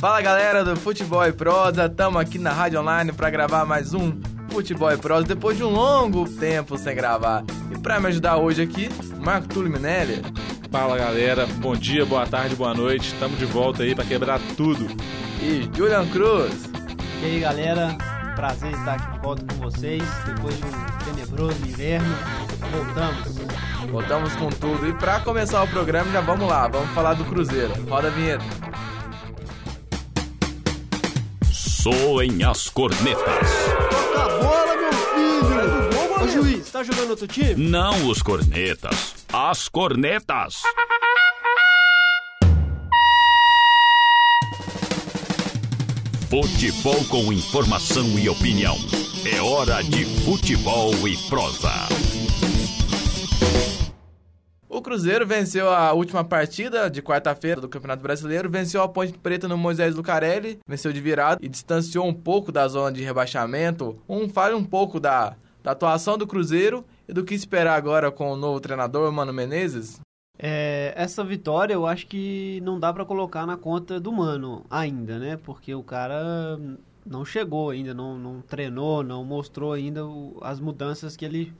Fala galera do Futebol e Prosa, estamos aqui na Rádio Online para gravar mais um Futebol e Prosa depois de um longo tempo sem gravar. E para me ajudar hoje aqui, Marco Túlio Minelli. Fala galera, bom dia, boa tarde, boa noite, estamos de volta aí para quebrar tudo. E Julian Cruz. E aí galera, prazer estar aqui de volta com vocês depois de um tenebroso inverno. Voltamos. Voltamos com tudo. E para começar o programa, já vamos lá, vamos falar do Cruzeiro. Roda a vinheta. Soem as cornetas. Toca a bola, meu filho! Ô juiz, tá jogando outro time? Não os cornetas, as cornetas. Futebol com informação e opinião. É hora de futebol e prosa. O Cruzeiro venceu a última partida de quarta-feira do Campeonato Brasileiro, venceu a Ponte Preta no Moisés Lucarelli, venceu de virada e distanciou um pouco da zona de rebaixamento. Um fale um pouco da, da atuação do Cruzeiro e do que esperar agora com o novo treinador, Mano Menezes. É, essa vitória eu acho que não dá para colocar na conta do Mano ainda, né? Porque o cara não chegou ainda, não, não treinou, não mostrou ainda o, as mudanças que ele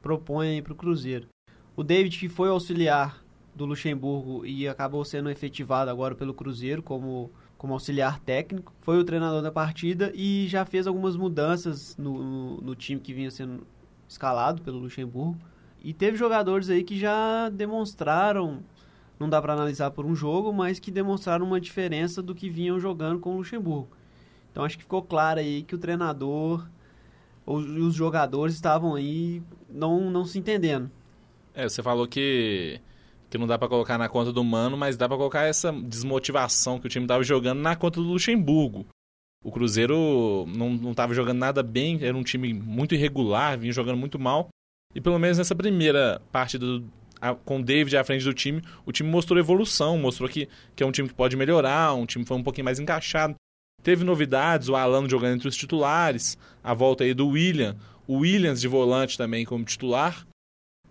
propõe aí pro Cruzeiro. O David, que foi auxiliar do Luxemburgo e acabou sendo efetivado agora pelo Cruzeiro como, como auxiliar técnico, foi o treinador da partida e já fez algumas mudanças no, no, no time que vinha sendo escalado pelo Luxemburgo. E teve jogadores aí que já demonstraram, não dá para analisar por um jogo, mas que demonstraram uma diferença do que vinham jogando com o Luxemburgo. Então acho que ficou claro aí que o treinador os, os jogadores estavam aí não, não se entendendo. É, você falou que, que não dá para colocar na conta do Mano, mas dá para colocar essa desmotivação que o time tava jogando na conta do Luxemburgo. O Cruzeiro não, não tava jogando nada bem, era um time muito irregular, vinha jogando muito mal. E pelo menos nessa primeira parte do, a, com o David à frente do time, o time mostrou evolução, mostrou que, que é um time que pode melhorar, um time que foi um pouquinho mais encaixado. Teve novidades, o Alano jogando entre os titulares, a volta aí do William, o Williams de volante também como titular.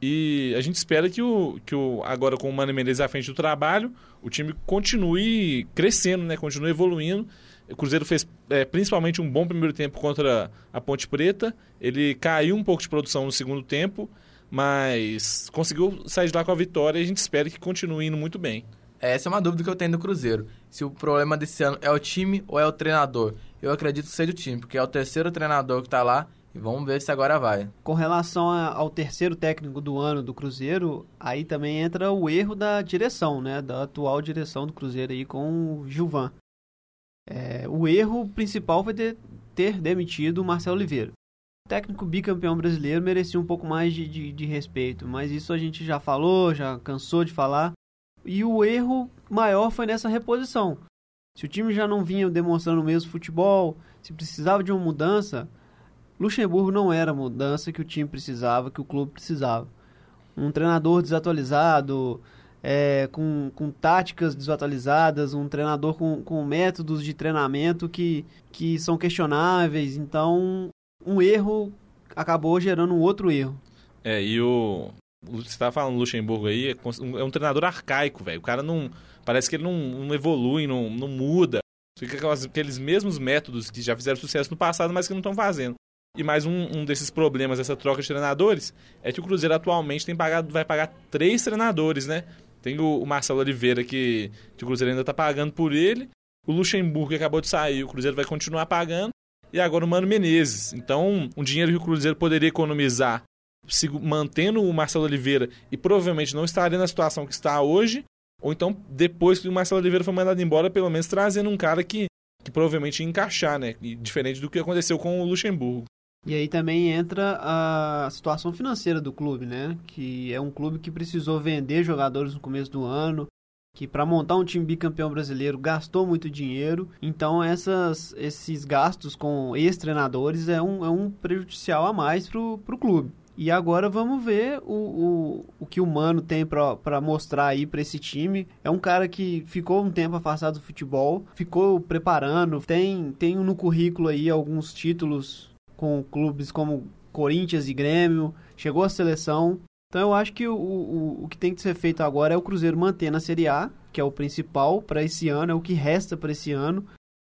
E a gente espera que, o, que o, agora com o Mano Menezes à frente do trabalho, o time continue crescendo, né? continue evoluindo. O Cruzeiro fez é, principalmente um bom primeiro tempo contra a Ponte Preta. Ele caiu um pouco de produção no segundo tempo, mas conseguiu sair de lá com a vitória e a gente espera que continue indo muito bem. Essa é uma dúvida que eu tenho do Cruzeiro. Se o problema desse ano é o time ou é o treinador. Eu acredito que seja o time, porque é o terceiro treinador que está lá e vamos ver se agora vai. Com relação ao terceiro técnico do ano do Cruzeiro, aí também entra o erro da direção, né? Da atual direção do Cruzeiro aí com o Gilvan. É, o erro principal foi ter, ter demitido o Marcelo Oliveira. O técnico bicampeão brasileiro merecia um pouco mais de, de, de respeito, mas isso a gente já falou, já cansou de falar. E o erro maior foi nessa reposição. Se o time já não vinha demonstrando o mesmo futebol, se precisava de uma mudança, Luxemburgo não era a mudança que o time precisava, que o clube precisava. Um treinador desatualizado, é, com, com táticas desatualizadas, um treinador com, com métodos de treinamento que, que são questionáveis. Então, um erro acabou gerando um outro erro. É, e o. Você tá falando Luxemburgo aí, é um treinador arcaico, velho. O cara não. Parece que ele não, não evolui, não, não muda. Fica aqueles mesmos métodos que já fizeram sucesso no passado, mas que não estão fazendo. E mais um, um, desses problemas dessa troca de treinadores é que o Cruzeiro atualmente tem pagado, vai pagar três treinadores, né? Tem o, o Marcelo Oliveira, que, que o Cruzeiro ainda está pagando por ele. O Luxemburgo, que acabou de sair, o Cruzeiro vai continuar pagando. E agora o Mano Menezes. Então, um dinheiro que o Cruzeiro poderia economizar mantendo o Marcelo Oliveira e provavelmente não estaria na situação que está hoje. Ou então, depois que o Marcelo Oliveira foi mandado embora, pelo menos trazendo um cara que, que provavelmente ia encaixar, né? E diferente do que aconteceu com o Luxemburgo. E aí também entra a situação financeira do clube, né? Que é um clube que precisou vender jogadores no começo do ano, que para montar um time bicampeão brasileiro gastou muito dinheiro. Então essas, esses gastos com ex-treinadores é um, é um prejudicial a mais pro, pro clube. E agora vamos ver o, o, o que o Mano tem para mostrar aí para esse time. É um cara que ficou um tempo afastado do futebol, ficou preparando, tem, tem no currículo aí alguns títulos com clubes como Corinthians e Grêmio, chegou à seleção. Então eu acho que o, o, o que tem que ser feito agora é o Cruzeiro manter na Série A que é o principal para esse ano, é o que resta para esse ano,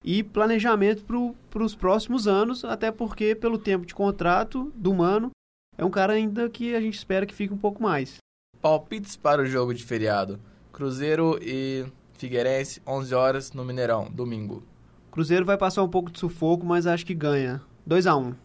e planejamento para os próximos anos, até porque, pelo tempo de contrato do Mano, é um cara ainda que a gente espera que fique um pouco mais. Palpites para o jogo de feriado: Cruzeiro e Figueirense, 11 horas no Mineirão, domingo. Cruzeiro vai passar um pouco de sufoco, mas acho que ganha. 2 a 1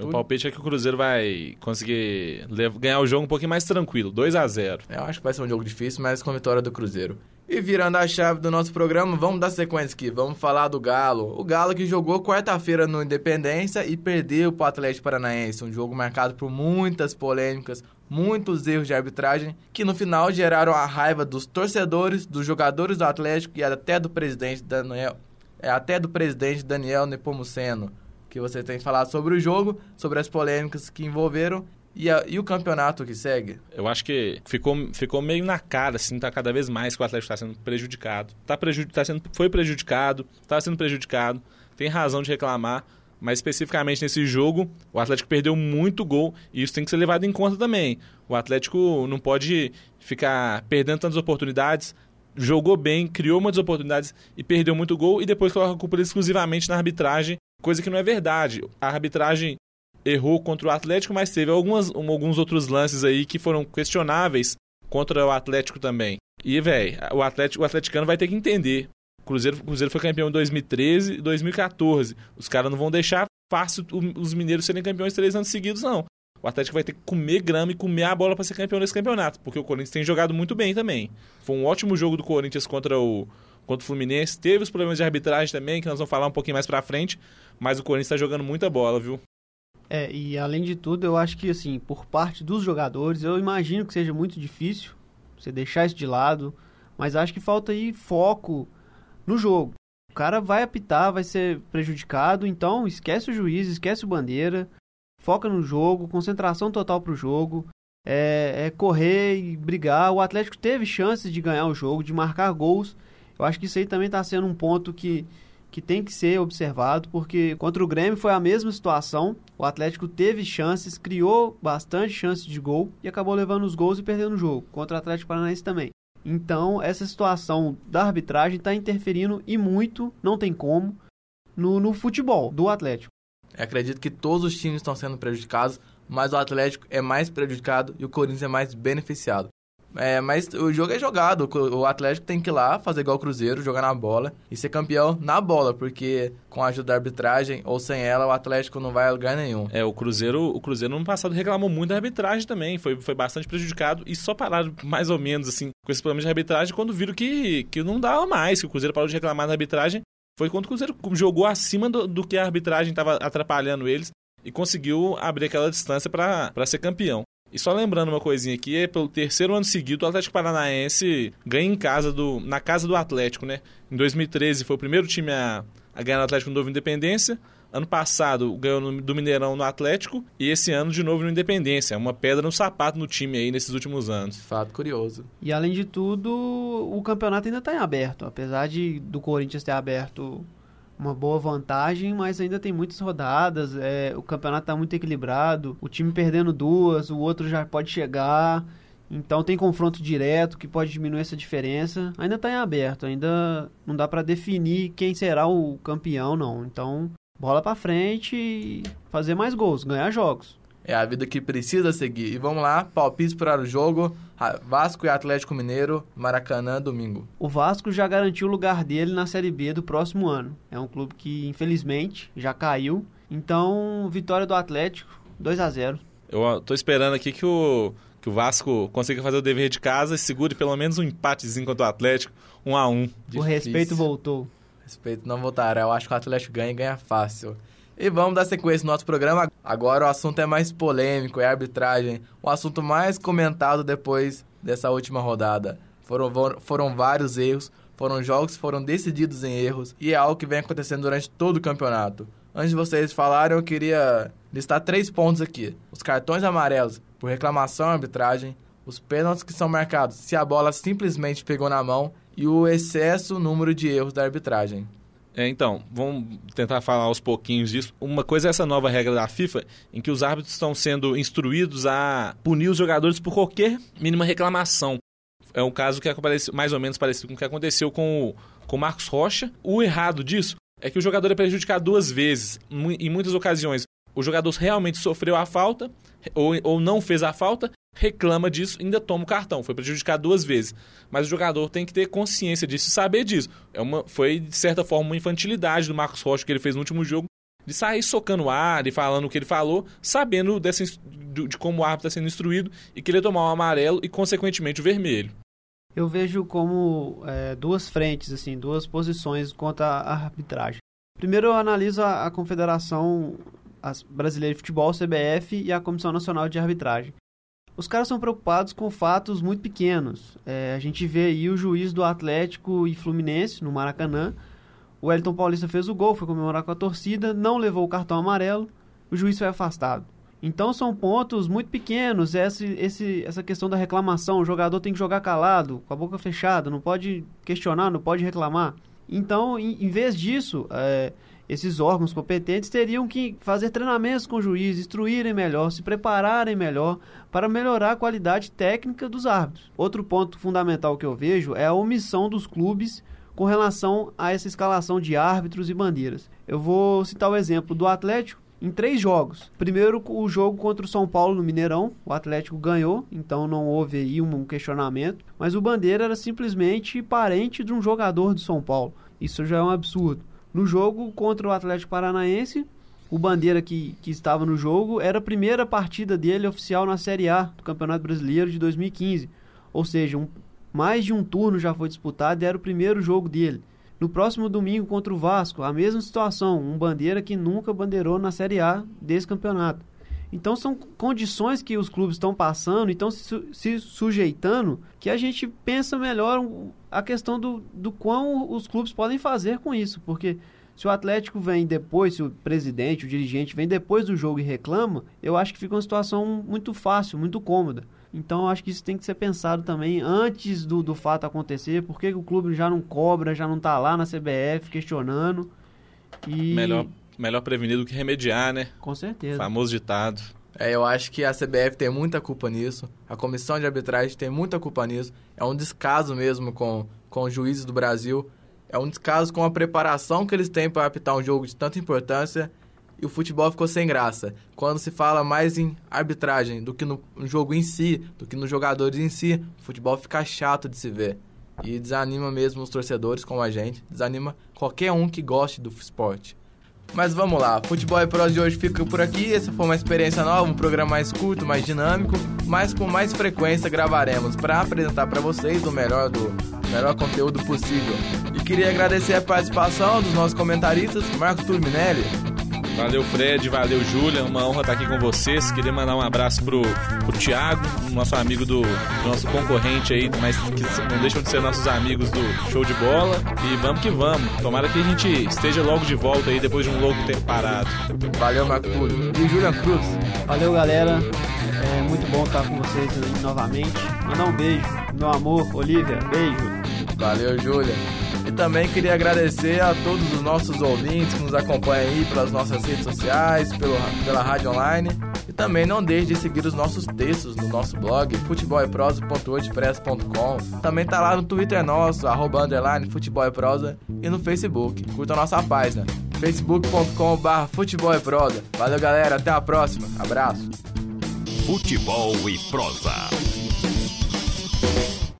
o palpite é que o Cruzeiro vai conseguir ganhar o jogo um pouquinho mais tranquilo, 2 a 0 Eu acho que vai ser um jogo difícil, mas com a vitória do Cruzeiro. E virando a chave do nosso programa, vamos dar sequência aqui. Vamos falar do Galo. O Galo que jogou quarta-feira no Independência e perdeu para o Atlético Paranaense. Um jogo marcado por muitas polêmicas, muitos erros de arbitragem, que no final geraram a raiva dos torcedores, dos jogadores do Atlético e até do presidente Daniel, é, até do presidente Daniel Nepomuceno que você tem falado sobre o jogo, sobre as polêmicas que envolveram e, a, e, o campeonato que segue? Eu acho que ficou, ficou meio na cara, assim, tá cada vez mais que o Atlético está sendo prejudicado. Tá preju tá sendo, foi prejudicado, está sendo prejudicado, tem razão de reclamar, mas especificamente nesse jogo, o Atlético perdeu muito gol e isso tem que ser levado em conta também. O Atlético não pode ficar perdendo tantas oportunidades, jogou bem, criou muitas oportunidades e perdeu muito gol e depois coloca a culpa exclusivamente na arbitragem coisa que não é verdade. A arbitragem errou contra o Atlético, mas teve algumas, alguns outros lances aí que foram questionáveis contra o Atlético também. E, velho, o, Atlético, o atleticano vai ter que entender. O Cruzeiro, Cruzeiro foi campeão em 2013 e 2014. Os caras não vão deixar fácil os mineiros serem campeões três anos seguidos, não. O Atlético vai ter que comer grama e comer a bola para ser campeão nesse campeonato, porque o Corinthians tem jogado muito bem também. Foi um ótimo jogo do Corinthians contra o, contra o Fluminense. Teve os problemas de arbitragem também, que nós vamos falar um pouquinho mais pra frente. Mas o Corinthians tá jogando muita bola, viu? É, e além de tudo, eu acho que, assim, por parte dos jogadores, eu imagino que seja muito difícil você deixar isso de lado. Mas acho que falta aí foco no jogo. O cara vai apitar, vai ser prejudicado, então esquece o juiz, esquece o bandeira, foca no jogo, concentração total pro jogo. É, é, correr e brigar. O Atlético teve chances de ganhar o jogo, de marcar gols, eu acho que isso aí também está sendo um ponto que, que tem que ser observado, porque contra o Grêmio foi a mesma situação. O Atlético teve chances, criou bastante chances de gol e acabou levando os gols e perdendo o jogo. Contra o Atlético Paranaense também. Então, essa situação da arbitragem está interferindo e muito, não tem como, no, no futebol do Atlético. Eu acredito que todos os times estão sendo prejudicados, mas o Atlético é mais prejudicado e o Corinthians é mais beneficiado. É, mas o jogo é jogado. O Atlético tem que ir lá, fazer igual o Cruzeiro, jogar na bola e ser campeão na bola, porque com a ajuda da arbitragem ou sem ela, o Atlético não vai a lugar nenhum. É, o Cruzeiro, o Cruzeiro no ano passado reclamou muito da arbitragem também, foi, foi bastante prejudicado e só pararam mais ou menos assim com esse problema de arbitragem quando viram que, que não dava mais, que o Cruzeiro parou de reclamar da arbitragem. Foi quando o Cruzeiro jogou acima do, do que a arbitragem estava atrapalhando eles e conseguiu abrir aquela distância para ser campeão. E só lembrando uma coisinha aqui, é pelo terceiro ano seguido o Atlético Paranaense ganha em casa do, na casa do Atlético, né? Em 2013 foi o primeiro time a, a ganhar no Atlético Novo Independência. Ano passado ganhou no, do Mineirão no Atlético e esse ano de novo no Independência. É uma pedra no sapato no time aí nesses últimos anos. Fato curioso. E além de tudo, o campeonato ainda está em aberto. Apesar de do Corinthians ter aberto uma boa vantagem, mas ainda tem muitas rodadas. É, o campeonato está muito equilibrado. O time perdendo duas, o outro já pode chegar. Então tem confronto direto que pode diminuir essa diferença. Ainda está em aberto, ainda não dá para definir quem será o campeão, não. Então, bola para frente e fazer mais gols, ganhar jogos. É a vida que precisa seguir. E vamos lá, palpite para o jogo. Vasco e Atlético Mineiro, Maracanã, domingo. O Vasco já garantiu o lugar dele na Série B do próximo ano. É um clube que, infelizmente, já caiu. Então, vitória do Atlético, 2 a 0 Eu tô esperando aqui que o, que o Vasco consiga fazer o dever de casa e segure pelo menos um empatezinho contra o Atlético, 1 a 1 Difícil. O respeito voltou. Respeito não voltará. Eu acho que o Atlético ganha e ganha fácil. E vamos dar sequência no nosso programa. Agora o assunto é mais polêmico, é arbitragem. O assunto mais comentado depois dessa última rodada. Foram, foram vários erros, foram jogos que foram decididos em erros e é algo que vem acontecendo durante todo o campeonato. Antes de vocês falarem, eu queria listar três pontos aqui: os cartões amarelos por reclamação à arbitragem, os pênaltis que são marcados se a bola simplesmente pegou na mão e o excesso número de erros da arbitragem. É, então, vamos tentar falar aos pouquinhos disso. Uma coisa é essa nova regra da FIFA, em que os árbitros estão sendo instruídos a punir os jogadores por qualquer mínima reclamação. É um caso que aparece mais ou menos parecido com o que aconteceu com o, com Marcos Rocha. O errado disso é que o jogador é prejudicado duas vezes. Em muitas ocasiões, o jogador realmente sofreu a falta ou, ou não fez a falta, reclama disso ainda toma o cartão. Foi prejudicado duas vezes. Mas o jogador tem que ter consciência disso e saber disso. É uma, foi, de certa forma, uma infantilidade do Marcos Rocha que ele fez no último jogo, de sair socando o ar e falando o que ele falou, sabendo dessa, de, como o árbitro está sendo instruído e que ele ia tomar o amarelo e, consequentemente, o vermelho. Eu vejo como é, duas frentes, assim, duas posições quanto à arbitragem. Primeiro eu analiso a, a Confederação Brasileira de Futebol, CBF, e a Comissão Nacional de Arbitragem. Os caras são preocupados com fatos muito pequenos. É, a gente vê aí o juiz do Atlético e Fluminense, no Maracanã. O Wellington Paulista fez o gol, foi comemorar com a torcida, não levou o cartão amarelo, o juiz foi afastado. Então são pontos muito pequenos, esse, essa questão da reclamação, o jogador tem que jogar calado, com a boca fechada, não pode questionar, não pode reclamar. Então, em, em vez disso, é, esses órgãos competentes teriam que fazer treinamentos com o juiz, instruírem melhor, se prepararem melhor para melhorar a qualidade técnica dos árbitros. Outro ponto fundamental que eu vejo é a omissão dos clubes com relação a essa escalação de árbitros e bandeiras. Eu vou citar o exemplo do Atlético em três jogos. Primeiro, o jogo contra o São Paulo no Mineirão, o Atlético ganhou, então não houve aí um questionamento, mas o Bandeira era simplesmente parente de um jogador do São Paulo. Isso já é um absurdo. No jogo contra o Atlético Paranaense, o Bandeira que, que estava no jogo era a primeira partida dele oficial na Série A do Campeonato Brasileiro de 2015. Ou seja, um, mais de um turno já foi disputado e era o primeiro jogo dele. No próximo domingo contra o Vasco, a mesma situação, um Bandeira que nunca bandeirou na Série A desse campeonato. Então são condições que os clubes estão passando e estão se, se, sujeitando que a gente pensa melhor a questão do, do quão os clubes podem fazer com isso. Porque se o Atlético vem depois, se o presidente, o dirigente vem depois do jogo e reclama, eu acho que fica uma situação muito fácil, muito cômoda. Então eu acho que isso tem que ser pensado também antes do, do fato acontecer. Por que o clube já não cobra, já não está lá na CBF questionando? E... Melhor melhor prevenir do que remediar, né? Com certeza. Famoso ditado. É, eu acho que a CBF tem muita culpa nisso, a comissão de arbitragem tem muita culpa nisso. É um descaso mesmo com, com os juízes do Brasil. É um descaso com a preparação que eles têm para apitar um jogo de tanta importância e o futebol ficou sem graça. Quando se fala mais em arbitragem do que no jogo em si, do que nos jogadores em si, o futebol fica chato de se ver. E desanima mesmo os torcedores como a gente, desanima qualquer um que goste do esporte. Mas vamos lá, Futebol e Pros de hoje fica por aqui. Essa foi uma experiência nova, um programa mais curto, mais dinâmico, mas com mais frequência gravaremos para apresentar para vocês o melhor do melhor conteúdo possível. E queria agradecer a participação dos nossos comentaristas, Marco Turminelli, Valeu, Fred, valeu, Júlia. Uma honra estar aqui com vocês. Queria mandar um abraço pro, pro Thiago, nosso amigo do, do nosso concorrente aí, mas que não deixam de ser nossos amigos do show de bola. E vamos que vamos. Tomara que a gente esteja logo de volta aí depois de um longo tempo parado. Valeu, Marco Túlio. E Júlia Cruz. Valeu, galera. É muito bom estar com vocês novamente. Mandar um beijo. Meu amor, Olivia, beijo. Valeu, Júlia. E também queria agradecer a todos os nossos ouvintes que nos acompanham aí pelas nossas redes sociais, pelo, pela rádio online. E também não deixe de seguir os nossos textos no nosso blog, futeboleprosa.wordpress.com. Também tá lá no Twitter nosso, arroba underline futebol e no Facebook. Curta a nossa página, facebook.com.br futebol e prosa. Valeu, galera. Até a próxima. Abraço. Futebol e prosa.